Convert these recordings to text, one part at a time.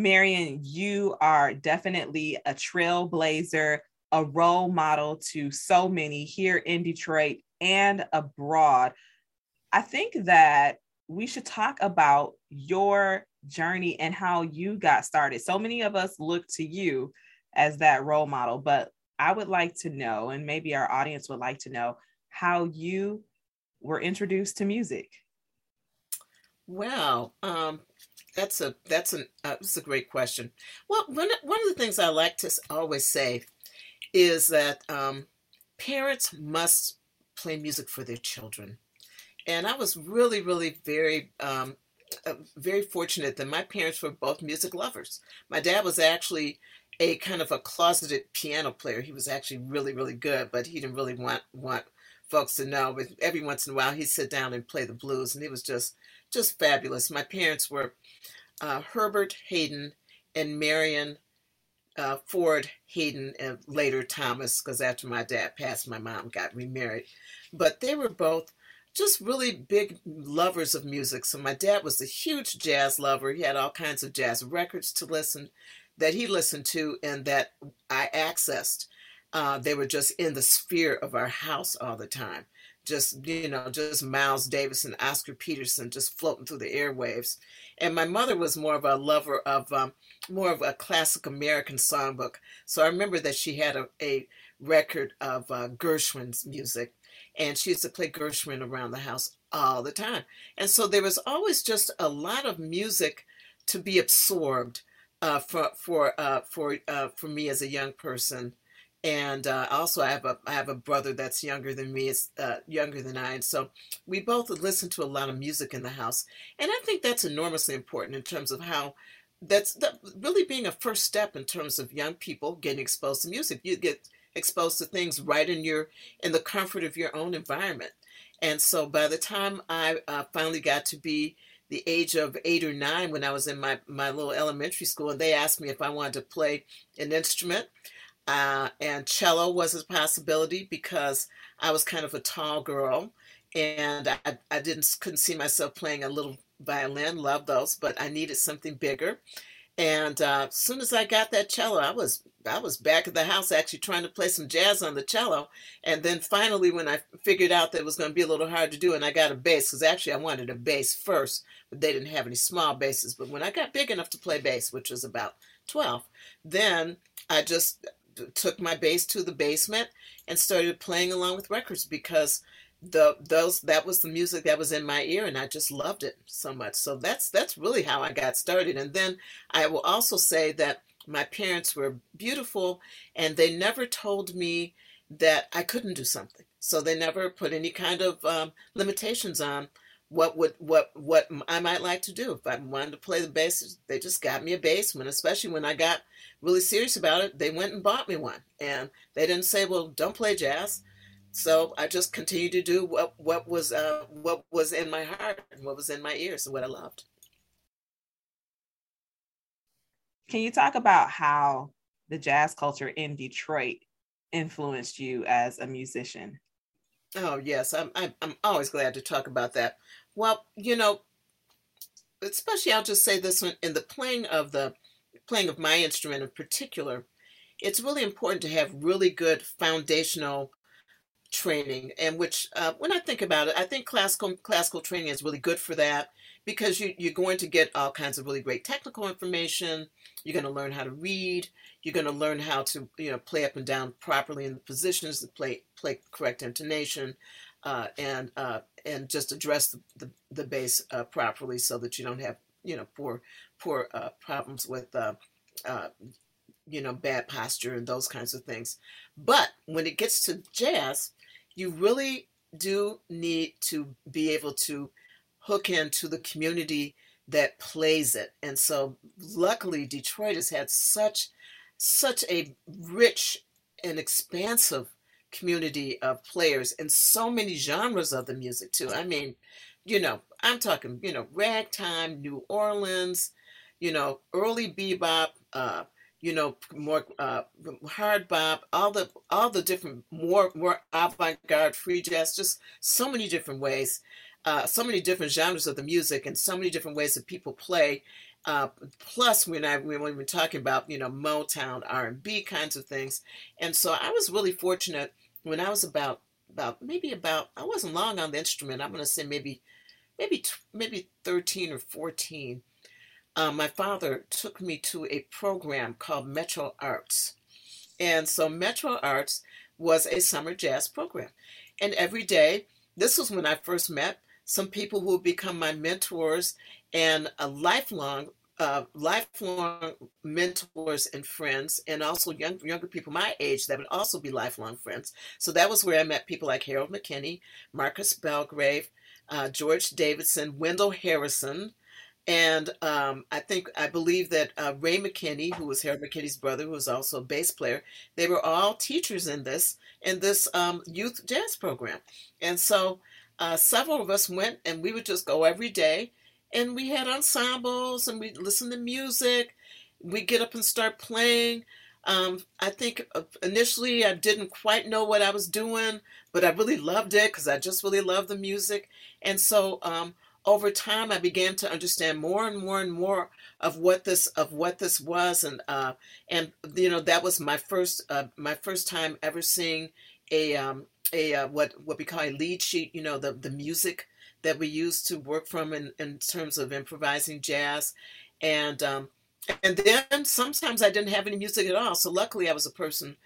Marion, you are definitely a trailblazer, a role model to so many here in Detroit and abroad. I think that we should talk about your journey and how you got started. So many of us look to you as that role model, but I would like to know, and maybe our audience would like to know, how you were introduced to music. Well, um, that's a that's an uh, that's a great question. Well, one one of the things I like to always say is that um, parents must play music for their children, and I was really really very um, uh, very fortunate that my parents were both music lovers. My dad was actually a kind of a closeted piano player. He was actually really, really good, but he didn't really want want folks to know. But every once in a while, he'd sit down and play the blues, and he was just just fabulous. My parents were uh, Herbert Hayden and Marion uh, Ford Hayden, and later Thomas, because after my dad passed, my mom got remarried. But they were both just really big lovers of music. So my dad was a huge jazz lover. He had all kinds of jazz records to listen that he listened to and that I accessed. Uh, they were just in the sphere of our house all the time. Just, you know, just Miles Davis and Oscar Peterson just floating through the airwaves. And my mother was more of a lover of um, more of a classic American songbook. So I remember that she had a, a record of uh, Gershwin's music and she used to play Gershwin around the house all the time. And so there was always just a lot of music to be absorbed uh, for for uh, for uh, for me as a young person. And uh, also, I have a I have a brother that's younger than me, is uh, younger than I, and so we both listen to a lot of music in the house. And I think that's enormously important in terms of how that's that really being a first step in terms of young people getting exposed to music. You get exposed to things right in your in the comfort of your own environment. And so by the time I uh, finally got to be the age of eight or nine when I was in my, my little elementary school, and they asked me if I wanted to play an instrument. Uh, and cello was a possibility because I was kind of a tall girl and I, I didn't couldn't see myself playing a little violin, love those, but I needed something bigger. And uh, as soon as I got that cello, I was I was back at the house actually trying to play some jazz on the cello. And then finally, when I figured out that it was going to be a little hard to do, and I got a bass, because actually I wanted a bass first, but they didn't have any small basses. But when I got big enough to play bass, which was about 12, then I just took my bass to the basement and started playing along with records because the those that was the music that was in my ear and I just loved it so much. So that's that's really how I got started. And then I will also say that my parents were beautiful and they never told me that I couldn't do something. So they never put any kind of um, limitations on what would what what I might like to do. If I wanted to play the bass, they just got me a bass. When especially when I got really serious about it, they went and bought me one. And they didn't say, "Well, don't play jazz." So I just continued to do what what was uh, what was in my heart and what was in my ears and what I loved. Can you talk about how the jazz culture in Detroit influenced you as a musician? Oh yes, I'm I'm, I'm always glad to talk about that. Well, you know, especially I'll just say this one in the playing of the playing of my instrument in particular, it's really important to have really good foundational training and which uh, when i think about it i think classical classical training is really good for that because you, you're going to get all kinds of really great technical information. You're going to learn how to read. You're going to learn how to you know play up and down properly in the positions to play play correct intonation uh, and uh, and just address the, the, the bass uh, properly so that you don't have you know poor poor uh, problems with uh, you know bad posture and those kinds of things but when it gets to jazz you really do need to be able to hook into the community that plays it. And so luckily Detroit has had such such a rich and expansive community of players in so many genres of the music too. I mean, you know, I'm talking, you know, ragtime, New Orleans, you know, early bebop, uh, you know, more uh, hard bop, all the all the different more more avant-garde free jazz, just so many different ways, uh, so many different genres of the music, and so many different ways that people play. Uh, plus, when I when we were talking about you know Motown, R and B kinds of things, and so I was really fortunate when I was about about maybe about I wasn't long on the instrument. I'm going to say maybe maybe maybe 13 or 14. Uh, my father took me to a program called Metro Arts, and so Metro Arts was a summer jazz program, and every day. This was when I first met some people who have become my mentors and a lifelong uh, lifelong mentors and friends, and also young, younger people my age that would also be lifelong friends. So that was where I met people like Harold McKinney, Marcus Belgrave, uh, George Davidson, Wendell Harrison, and um, I think I believe that uh, Ray McKinney, who was Harold McKinney's brother, who was also a bass player, they were all teachers in this in this um, youth jazz program, and so uh, several of us went and we would just go every day and we had ensembles and we'd listen to music. We'd get up and start playing. Um, I think uh, initially I didn't quite know what I was doing, but I really loved it because I just really loved the music. And so um, over time, I began to understand more and more and more of what this of what this was, and uh, and you know that was my first uh, my first time ever seeing a um, a uh, what what we call a lead sheet. You know the the music that we use to work from in, in terms of improvising jazz, and um, and then sometimes I didn't have any music at all. So luckily, I was a person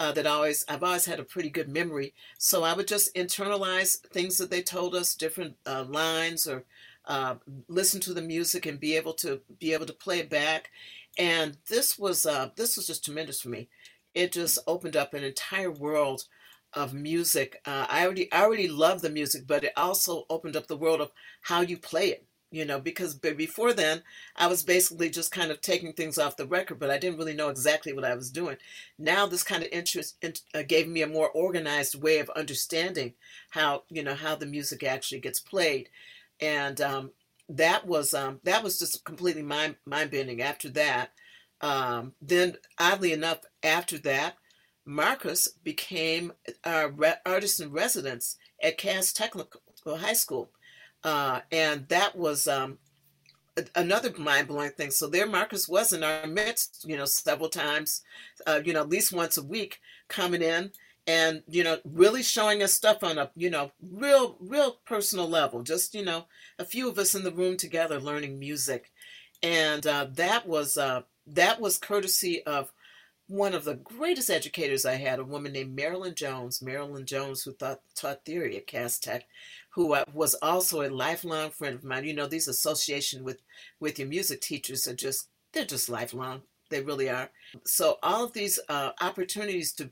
uh, that always I've always had a pretty good memory. So I would just internalize things that they told us, different uh, lines, or uh, listen to the music and be able to be able to play it back. And this was uh, this was just tremendous for me. It just opened up an entire world of music. Uh, I already I already love the music, but it also opened up the world of how you play it. You know, because before then I was basically just kind of taking things off the record, but I didn't really know exactly what I was doing. Now this kind of interest uh, gave me a more organized way of understanding how you know how the music actually gets played, and um, that was um, that was just completely mind mind bending. After that, um, then oddly enough, after that, Marcus became our artist in residence at Cass Technical High School. Uh, and that was um, another mind blowing thing. So there, Marcus was in our midst, you know, several times, uh, you know, at least once a week, coming in and you know, really showing us stuff on a you know, real, real personal level. Just you know, a few of us in the room together learning music, and uh, that was uh, that was courtesy of one of the greatest educators I had, a woman named Marilyn Jones. Marilyn Jones, who thought, taught theory at Cass Tech, who was also a lifelong friend of mine. You know, these association with with your music teachers are just they're just lifelong. They really are. So all of these uh, opportunities to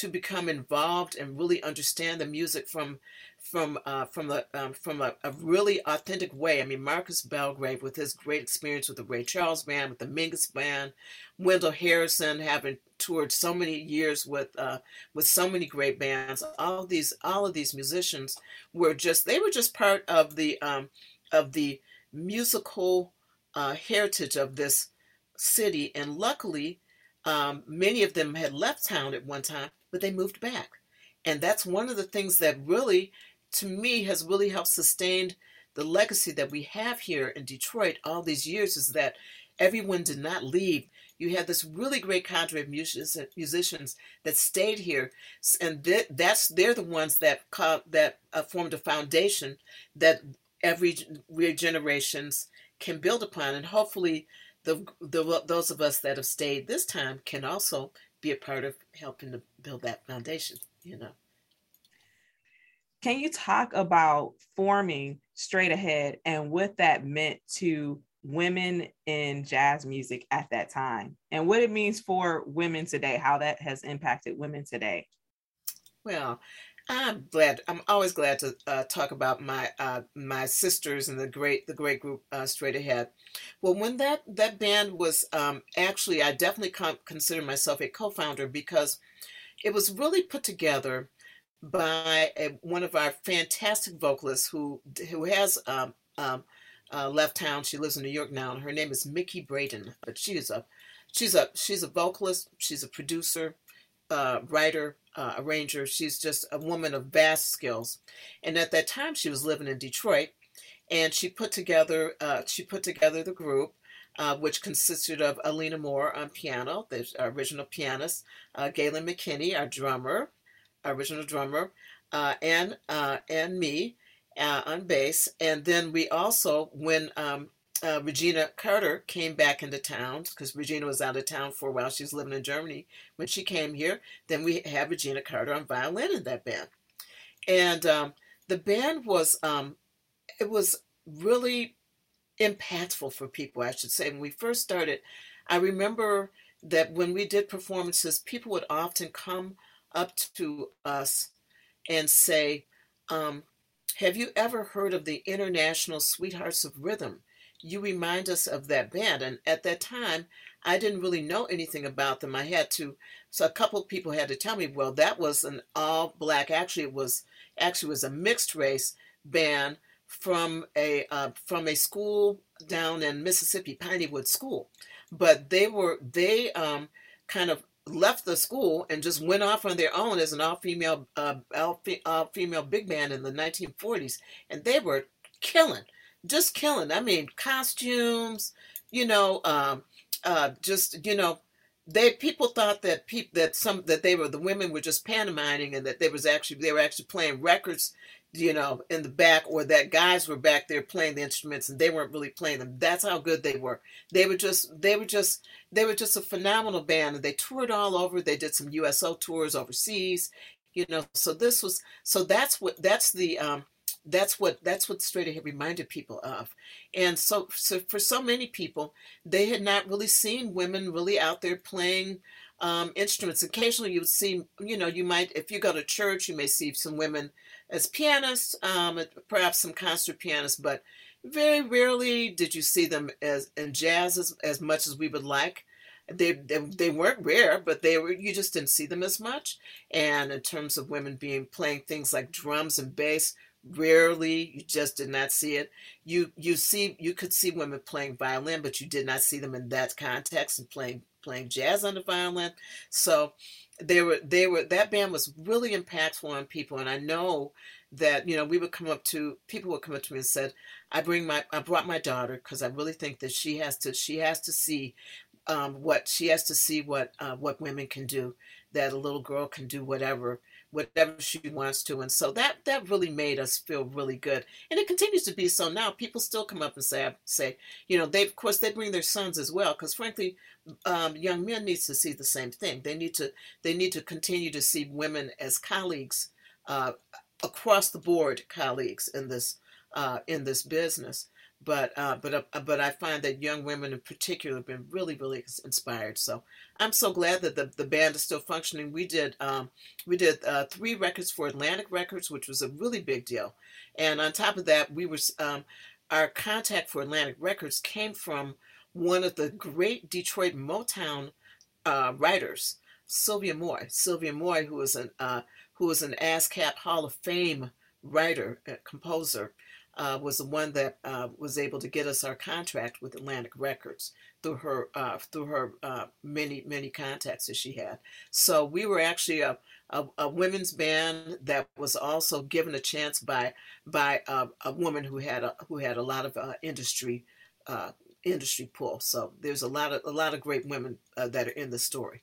to become involved and really understand the music from from uh, from the um, from a, a, really authentic way. I mean, Marcus Belgrave with his great experience with the Ray Charles Band, with the Mingus Band, Wendell Harrison having toured so many years with uh, with so many great bands. All these all of these musicians were just they were just part of the um, of the musical uh, heritage of this city, and luckily. Um, many of them had left town at one time, but they moved back. And that's one of the things that really to me has really helped sustain the legacy that we have here in Detroit all these years is that everyone did not leave. You had this really great cadre of musicians that stayed here, and that's they're the ones that that uh, formed a foundation that every generations can build upon, and hopefully, the, the those of us that have stayed this time can also be a part of helping to build that foundation. You know. Can you talk about forming Straight Ahead and what that meant to women in jazz music at that time and what it means for women today, how that has impacted women today? Well, I'm glad. I'm always glad to uh, talk about my uh, my sisters and the great the great group uh, Straight Ahead. Well, when that that band was um, actually, I definitely consider myself a co-founder because it was really put together by a, one of our fantastic vocalists who who has um, um, uh, left town. She lives in New York now, and her name is Mickey Braden. But she is a she's a she's a vocalist. She's a producer, uh, writer, uh, arranger. She's just a woman of vast skills. And at that time, she was living in Detroit, and she put together uh, she put together the group. uh, which consisted of Alina Moore on piano, the original pianist, uh, Gayelynn McKinney, our drummer, original drummer, uh, and uh, and me on bass. And then we also, when um, uh, Regina Carter came back into town, because Regina was out of town for a while, she was living in Germany. When she came here, then we had Regina Carter on violin in that band. And um, the band was, um, it was really impactful for people, I should say. When we first started, I remember that when we did performances, people would often come up to us and say, um, Have you ever heard of the International Sweethearts of Rhythm? You remind us of that band. And at that time, I didn't really know anything about them. I had to, so a couple people had to tell me, well, that was an all black, actually, it was actually was a mixed race band from a uh, from a school down in Mississippi, Piney Woods School, but they were they um, kind of left the school and just went off on their own as an all female uh, all, all female big band in the 1940s, and they were killing, just killing. I mean, costumes, you know, um, uh, just you know they people thought that people that some that they were the women were just pantomiming and that they was actually they were actually playing records you know, in the back, or that guys were back there playing the instruments and they weren't really playing them. That's how good they were. They were just, they were just, they were just a phenomenal band, and they toured all over. They did some USO tours overseas, you know. So this was, so that's what, that's the, um, that's what that's what straight ahead reminded people of and so, so for so many people they had not really seen women really out there playing um, instruments occasionally you would see you know you might if you go to church you may see some women as pianists, um, perhaps some concert pianists, but very rarely did you see them as in jazz as, as much as we would like. They, they, they weren't rare, but they were you just didn't see them as much. And in terms of women being playing things like drums and bass, rarely you just did not see it. You you see you could see women playing violin, but you did not see them in that context and playing playing jazz on the violin. So they were they were that band was really impactful on people and i know that you know we would come up to people would come up to me and said i bring my i brought my daughter because i really think that she has to she has to see um, what she has to see what uh, what women can do that a little girl can do whatever whatever she wants to and so that that really made us feel really good. And it continues to be so now. People still come up and say say you know they of course they bring their sons as well because frankly um, young men needs to see the same thing. They need to they need to continue to see women as colleagues uh, across the board colleagues in this uh, in this business but uh, but uh, but I find that young women in particular have been really really inspired. So I'm so glad that the, the band is still functioning. We did um, we did uh, three records for Atlantic Records, which was a really big deal, and on top of that, we were um, our contact for Atlantic Records came from one of the great Detroit Motown uh, writers, Sylvia Moy. Sylvia Moy, who was an uh, who was an ASCAP Hall of Fame writer, uh, composer uh, was the one that uh, was able to get us our contract with Atlantic Records through her uh, through her uh, many many contacts that she had. So we were actually a, a, a women's band that was also given a chance by by uh, a woman who had a, who had a lot of uh, industry industry pull. So there's a lot of a lot of great women that are in the story.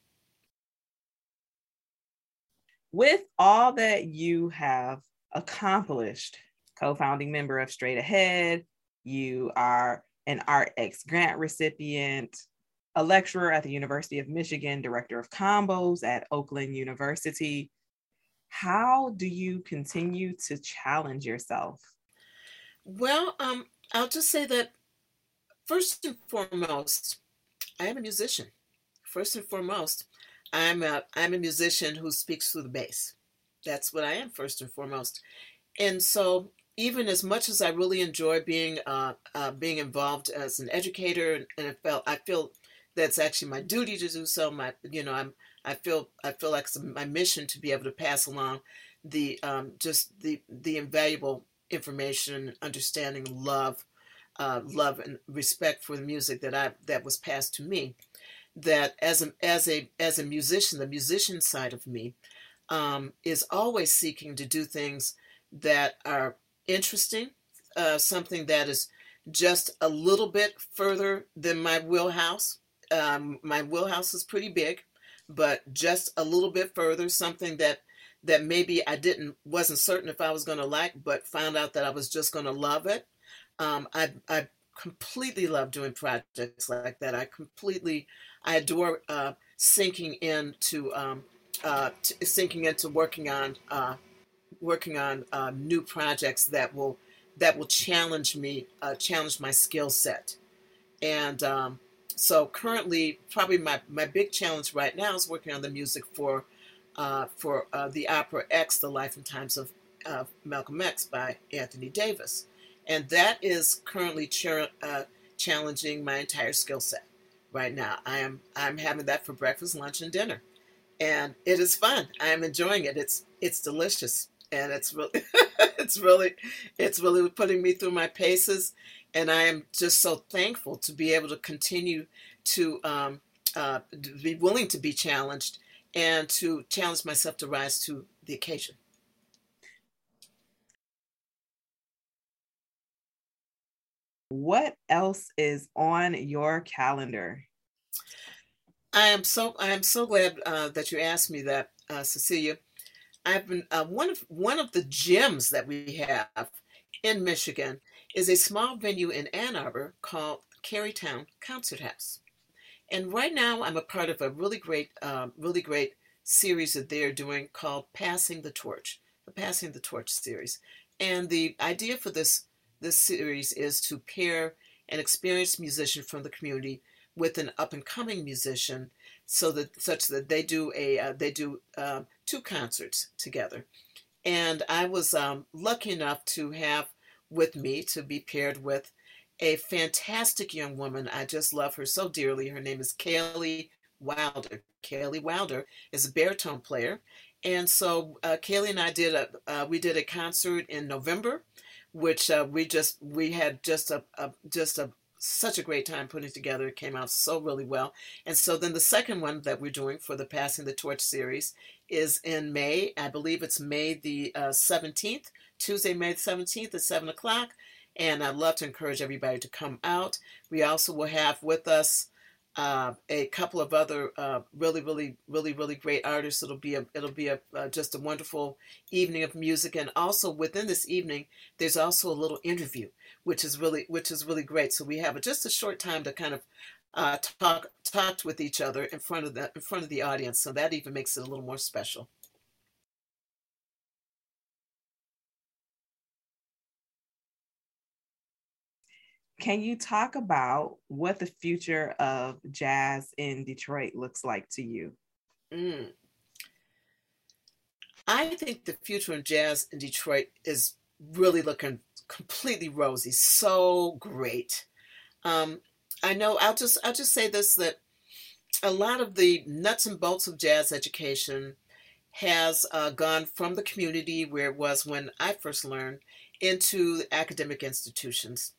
With all that you have accomplished co founding member of Straight Ahead. You are an ArtX grant recipient, a lecturer at the University of Michigan, director of combos at Oakland University. How do you continue to challenge yourself? Well, um, I'll just say that first and foremost, I am a musician. First and foremost, I'm a I'm a musician who speaks through the bass. That's what I am first and foremost. And so even as much as I really enjoy being uh, uh, being involved as an educator, and I felt I feel that's actually my duty to do so. My you know I'm I feel I feel like it's my mission to be able to pass along the um, just the the invaluable information, understanding, love, uh, love and respect for the music that I that was passed to me. That as a as a as a musician, the musician side of me um, is always seeking to do things that are interesting, uh, something that is just a little bit further than my wheelhouse. Um, my wheelhouse is pretty big, but just a little bit further, something that that maybe I didn't wasn't certain if I was going to like, but found out that I was just going to love it. Um, I I completely love doing projects like that. I completely I adore uh, sinking into um, uh, t- sinking into working on uh, working on uh, new projects that will that will challenge me, uh, challenge my skill set. And um, so currently, probably my, my big challenge right now is working on the music for uh, for uh, the opera X, The Life and Times of Malcolm X by Anthony Davis. And that is currently uh, challenging my entire skill set right now. I am I'm having that for breakfast, lunch, and dinner. And it is fun. I am enjoying it. It's it's delicious and it's really it's really it's really putting me through my paces. And i am just so thankful to be able to continue to um, uh, be willing to be challenged and to challenge myself to rise to the occasion. What else is on your calendar? I am so i am so glad uh, that you asked me that uh, cecilia I've been uh, one of one of the gyms that we have in Michigan is a small venue in Ann Arbor called Kerrytown Concert House, and right now I'm a part of a really great, uh, really great series that they're doing called Passing the Torch, the Passing the Torch series, and the idea for this this series is to pair an experienced musician from the community with an up and coming musician so that such that they do a uh, they do uh, two concerts together. And i was um, lucky enough to have with me to be paired with a fantastic young woman. I just love her so dearly. Her name is kaylee wilder. Kaylee wilder is a baritone player. And so uh, kaylee and i did a uh, we did a concert in november which uh, we just we had just a, a just a such a great time putting together. It came out so really well. And so then the second one that we're doing for the Passing the Torch series is in May. I believe it's May the uh, 17th, Tuesday, May the 17th at 7 o'clock. And I'd love to encourage everybody to come out. We also will have with us uh, a couple of other uh, really, really, really, really great artists. It'll be a, it'll be a uh, just a wonderful evening of music, and also within this evening, there's also a little interview which is really which is really great. So we have just a short time to kind of uh, talk talk with each other in front of the in front of the audience. So that even makes it a little more special. Can you talk about what the future of jazz in Detroit looks like to you? Mm. I think the future of jazz in Detroit is really looking completely rosy, so great. Um, I know I'll just I'll just say this that a lot of the nuts and bolts of jazz education has uh, gone from the community where it was when I first learned into academic institutions,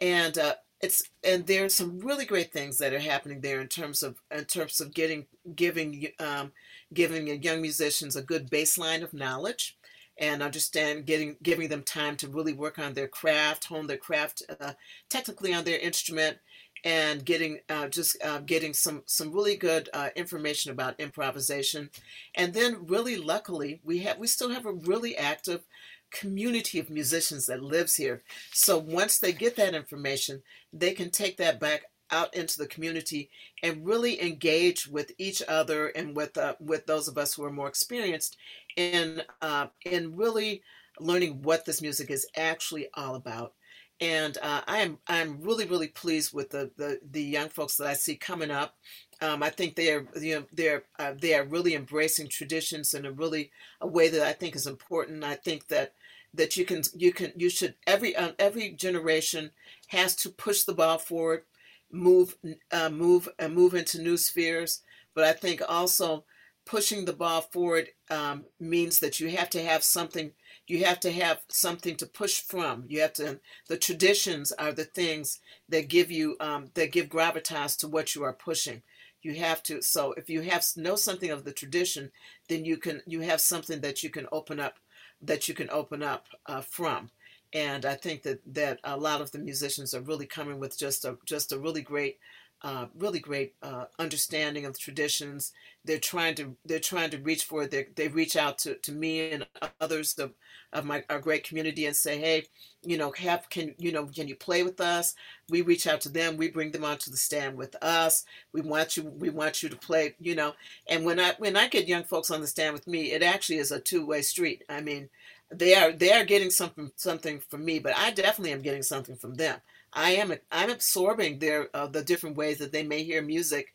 and uh, it's and there's some really great things that are happening there in terms of in terms of getting giving um, giving young musicians a good baseline of knowledge and understand getting giving them time to really work on their craft, hone their craft uh, technically on their instrument, and getting uh, just uh, getting some some really good uh, information about improvisation, and then really luckily we have we still have a really active community of musicians that lives here. So once they get that information, they can take that back out into the community and really engage with each other and with uh, with those of us who are more experienced in uh, in really learning what this music is actually all about. And uh, I am I'm really really pleased with the the, the young folks that I see coming up. Um, I think they are you know they're uh, they are really embracing traditions in a really a way that I think is important. I think that that you can you can you should every um, every generation has to push the ball forward move uh, move and uh, move into new spheres. But I think also pushing the ball forward um, means that you have to have something. You have to have something to push from. You have to. The traditions are the things that give you um, that give gravitas to what you are pushing. You have to. So if you have know something of the tradition, then you can you have something that you can open up that you can open up uh, from. and I think that that a lot of the musicians are really coming with just a just a really great uh, really great uh, understanding of the traditions. They're trying to they're trying to reach for it. They, they reach out to, to me and others of, of my our great community and say, hey, you know, have can you know can you play with us? We reach out to them. We bring them onto the stand with us. We want you we want you to play. You know, and when I when I get young folks on the stand with me, it actually is a two way street. I mean, they are they are getting something something from me, but I definitely am getting something from them. I am I'm absorbing their uh, the different ways that they may hear music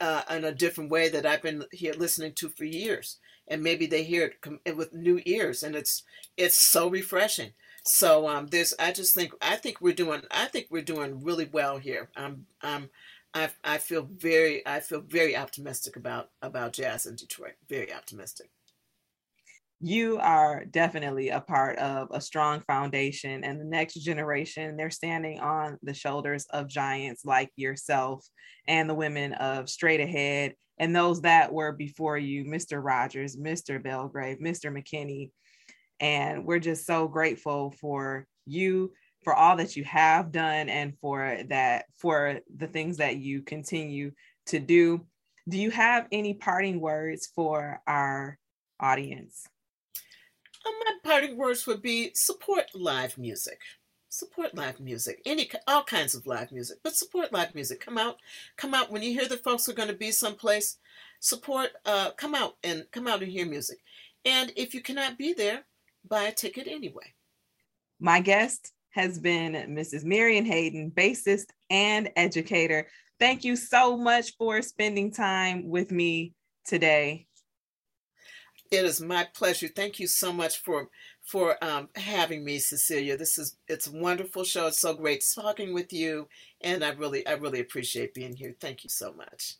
uh, in a different way that I've been here listening to for years, and maybe they hear it with new ears, and it's it's so refreshing. So um, there's I just think I think we're doing I think we're doing really well here. I'm I'm I I feel very I feel very optimistic about about jazz in Detroit. Very optimistic you are definitely a part of a strong foundation and the next generation they're standing on the shoulders of giants like yourself and the women of straight ahead and those that were before you mr rogers mr belgrave mr mckinney. And we're just so grateful for you for all that you have done and for that for the things that you continue to do. Do you have any parting words for our audience parting words would be support live music. Support live music. Any all kinds of live music, but support live music. Come out, come out when you hear the folks are going to be someplace. Support. Uh, come out and come out and hear music. And if you cannot be there, buy a ticket anyway. My guest has been Mrs. Marion Hayden, bassist and educator. Thank you so much for spending time with me today. It is my pleasure. Thank you so much for for um, having me, Cecilia. This is it's a wonderful show. It's so great talking with you, and I really I really appreciate being here. Thank you so much.